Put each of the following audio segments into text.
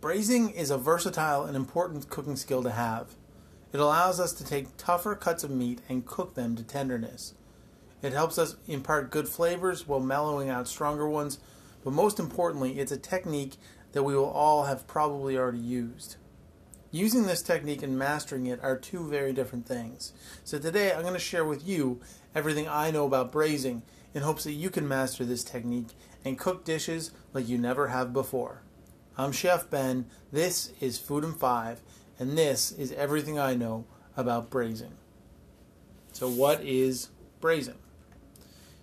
Braising is a versatile and important cooking skill to have. It allows us to take tougher cuts of meat and cook them to tenderness. It helps us impart good flavors while mellowing out stronger ones, but most importantly, it's a technique that we will all have probably already used. Using this technique and mastering it are two very different things. So today I'm going to share with you everything I know about braising in hopes that you can master this technique and cook dishes like you never have before. I'm Chef Ben, this is Food and 5, and this is everything I know about braising. So what is braising?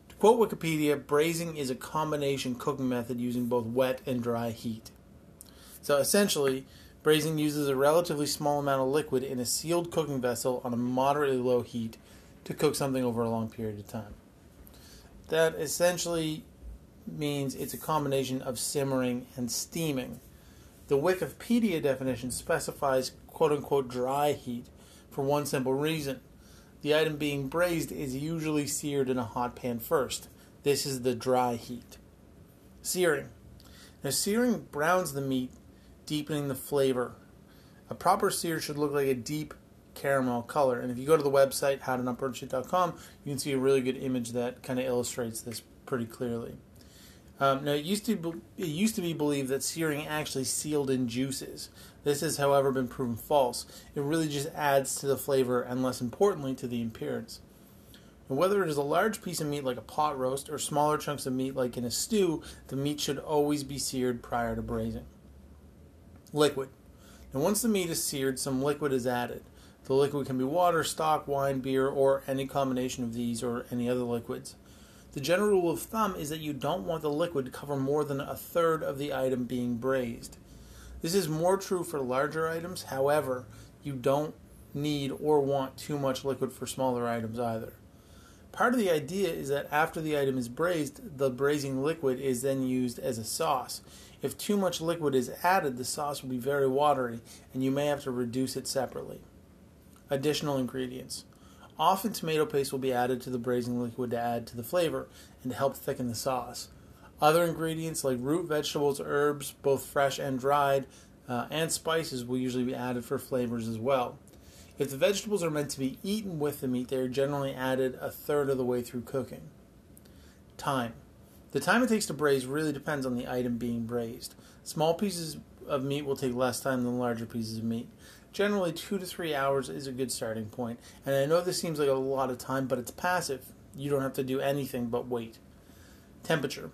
To quote Wikipedia, braising is a combination cooking method using both wet and dry heat. So essentially, braising uses a relatively small amount of liquid in a sealed cooking vessel on a moderately low heat to cook something over a long period of time. That essentially means it's a combination of simmering and steaming. The Wikipedia definition specifies quote unquote dry heat for one simple reason. The item being braised is usually seared in a hot pan first. This is the dry heat. Searing. Now, searing browns the meat, deepening the flavor. A proper sear should look like a deep caramel color. And if you go to the website, howtonotburnshit.com, you can see a really good image that kind of illustrates this pretty clearly. Um, now, it used to be, it used to be believed that searing actually sealed in juices. This has, however, been proven false. It really just adds to the flavor and, less importantly, to the appearance. And whether it is a large piece of meat like a pot roast or smaller chunks of meat like in a stew, the meat should always be seared prior to braising. Liquid. Now, once the meat is seared, some liquid is added. The liquid can be water, stock, wine, beer, or any combination of these or any other liquids. The general rule of thumb is that you don't want the liquid to cover more than a third of the item being braised. This is more true for larger items, however, you don't need or want too much liquid for smaller items either. Part of the idea is that after the item is braised, the braising liquid is then used as a sauce. If too much liquid is added, the sauce will be very watery and you may have to reduce it separately. Additional ingredients. Often tomato paste will be added to the braising liquid to add to the flavor and to help thicken the sauce. Other ingredients like root vegetables, herbs, both fresh and dried, uh, and spices will usually be added for flavors as well. If the vegetables are meant to be eaten with the meat, they are generally added a third of the way through cooking. Time. The time it takes to braise really depends on the item being braised. Small pieces of meat will take less time than larger pieces of meat. Generally, two to three hours is a good starting point. And I know this seems like a lot of time, but it's passive. You don't have to do anything but wait. Temperature.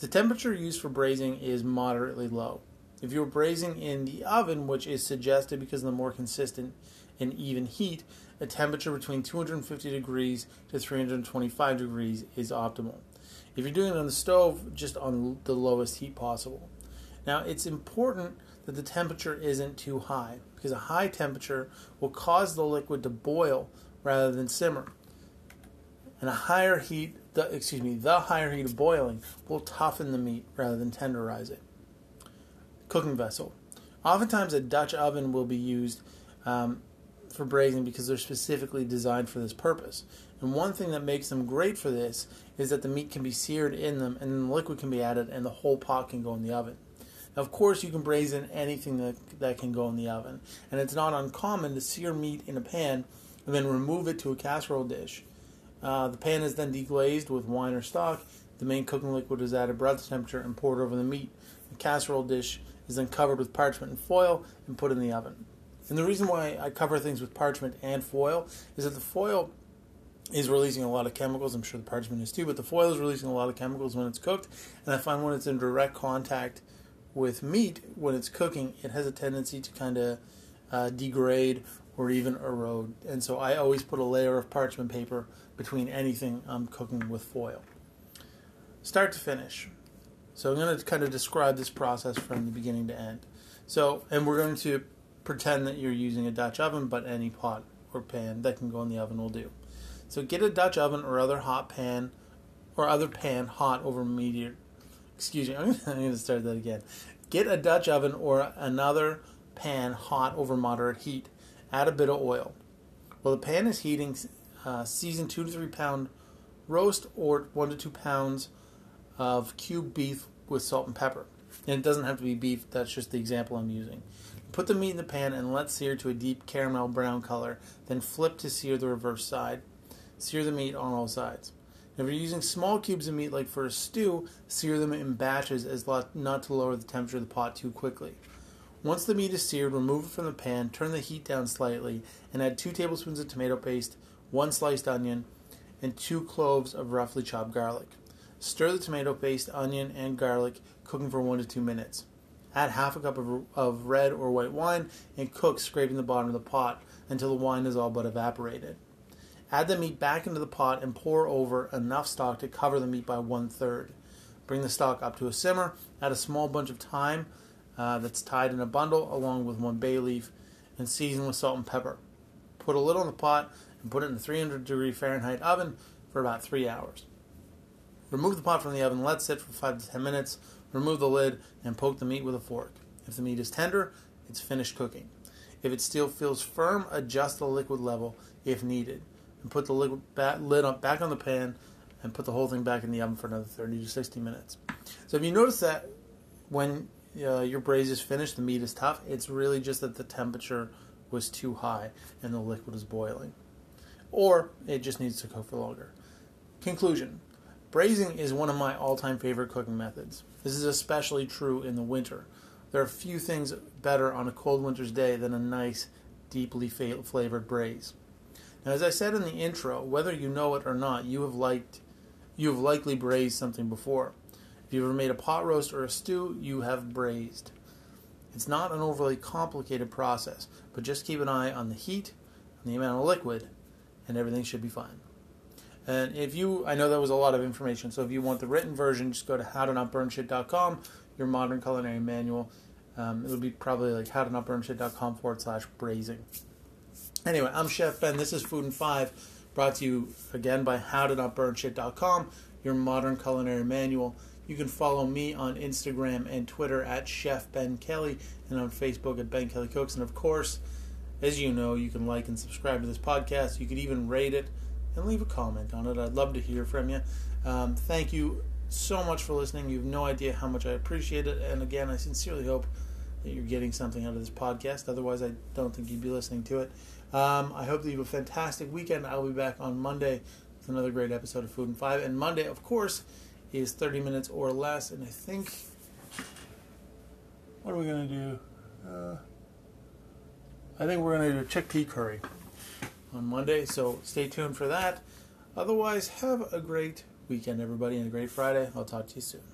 The temperature used for braising is moderately low. If you're braising in the oven, which is suggested because of the more consistent and even heat, a temperature between 250 degrees to 325 degrees is optimal. If you're doing it on the stove, just on the lowest heat possible. Now, it's important that the temperature isn't too high because a high temperature will cause the liquid to boil rather than simmer. And a higher heat, the, excuse me, the higher heat of boiling will toughen the meat rather than tenderize it. Cooking vessel. Oftentimes, a Dutch oven will be used um, for braising because they're specifically designed for this purpose. And one thing that makes them great for this is that the meat can be seared in them and then the liquid can be added and the whole pot can go in the oven. Of course, you can braise in anything that, that can go in the oven, and it's not uncommon to sear meat in a pan and then remove it to a casserole dish. Uh, the pan is then deglazed with wine or stock. The main cooking liquid is added breath temperature and poured over the meat. The casserole dish is then covered with parchment and foil and put in the oven. And the reason why I cover things with parchment and foil is that the foil is releasing a lot of chemicals. I'm sure the parchment is too, but the foil is releasing a lot of chemicals when it's cooked. And I find when it's in direct contact with meat, when it's cooking, it has a tendency to kind of uh, degrade or even erode. And so I always put a layer of parchment paper between anything I'm cooking with foil. Start to finish. So I'm going to kind of describe this process from the beginning to end. So, and we're going to pretend that you're using a Dutch oven, but any pot or pan that can go in the oven will do. So get a Dutch oven or other hot pan or other pan hot over medium excuse me, I'm going to start that again. Get a Dutch oven or another pan hot over moderate heat. Add a bit of oil. While the pan is heating, uh, season two to three pound roast or one to two pounds of cubed beef with salt and pepper. And it doesn't have to be beef, that's just the example I'm using. Put the meat in the pan and let sear to a deep caramel brown color, then flip to sear the reverse side. Sear the meat on all sides. If you're using small cubes of meat like for a stew, sear them in batches as not to lower the temperature of the pot too quickly. Once the meat is seared, remove it from the pan, turn the heat down slightly, and add 2 tablespoons of tomato paste, 1 sliced onion, and 2 cloves of roughly chopped garlic. Stir the tomato paste, onion, and garlic, cooking for 1 to 2 minutes. Add half a cup of, of red or white wine and cook, scraping the bottom of the pot until the wine is all but evaporated. Add the meat back into the pot and pour over enough stock to cover the meat by one third. Bring the stock up to a simmer. Add a small bunch of thyme uh, that's tied in a bundle along with one bay leaf and season with salt and pepper. Put a lid on the pot and put it in a 300 degree Fahrenheit oven for about three hours. Remove the pot from the oven, let it sit for 5 to 10 minutes, remove the lid, and poke the meat with a fork. If the meat is tender, it's finished cooking. If it still feels firm, adjust the liquid level if needed and put the liquid lid up back on the pan and put the whole thing back in the oven for another 30 to 60 minutes. So if you notice that when uh, your braise is finished, the meat is tough, it's really just that the temperature was too high and the liquid is boiling. Or it just needs to cook for longer. Conclusion Braising is one of my all time favorite cooking methods. This is especially true in the winter. There are few things better on a cold winter's day than a nice, deeply flavored braise. Now, as I said in the intro, whether you know it or not, you have liked, you have likely braised something before. If you've ever made a pot roast or a stew, you have braised. It's not an overly complicated process, but just keep an eye on the heat and the amount of liquid, and everything should be fine. And if you, I know that was a lot of information, so if you want the written version, just go to howtonotburnshit.com, your modern culinary manual. Um, it'll be probably like howtonotburnshit.com forward slash braising. Anyway, I'm Chef Ben. This is Food and Five, brought to you again by HowToNotBurnShit.com, your modern culinary manual. You can follow me on Instagram and Twitter at Chef Ben Kelly and on Facebook at Ben Kelly Cooks. And of course, as you know, you can like and subscribe to this podcast. You could even rate it and leave a comment on it. I'd love to hear from you. Um, thank you so much for listening. You have no idea how much I appreciate it. And again, I sincerely hope that you're getting something out of this podcast. Otherwise, I don't think you'd be listening to it. Um, I hope that you have a fantastic weekend. I'll be back on Monday with another great episode of Food and Five. And Monday, of course, is 30 minutes or less. And I think, what are we going to do? Uh, I think we're going to do a chickpea curry on Monday. So stay tuned for that. Otherwise, have a great weekend, everybody, and a great Friday. I'll talk to you soon.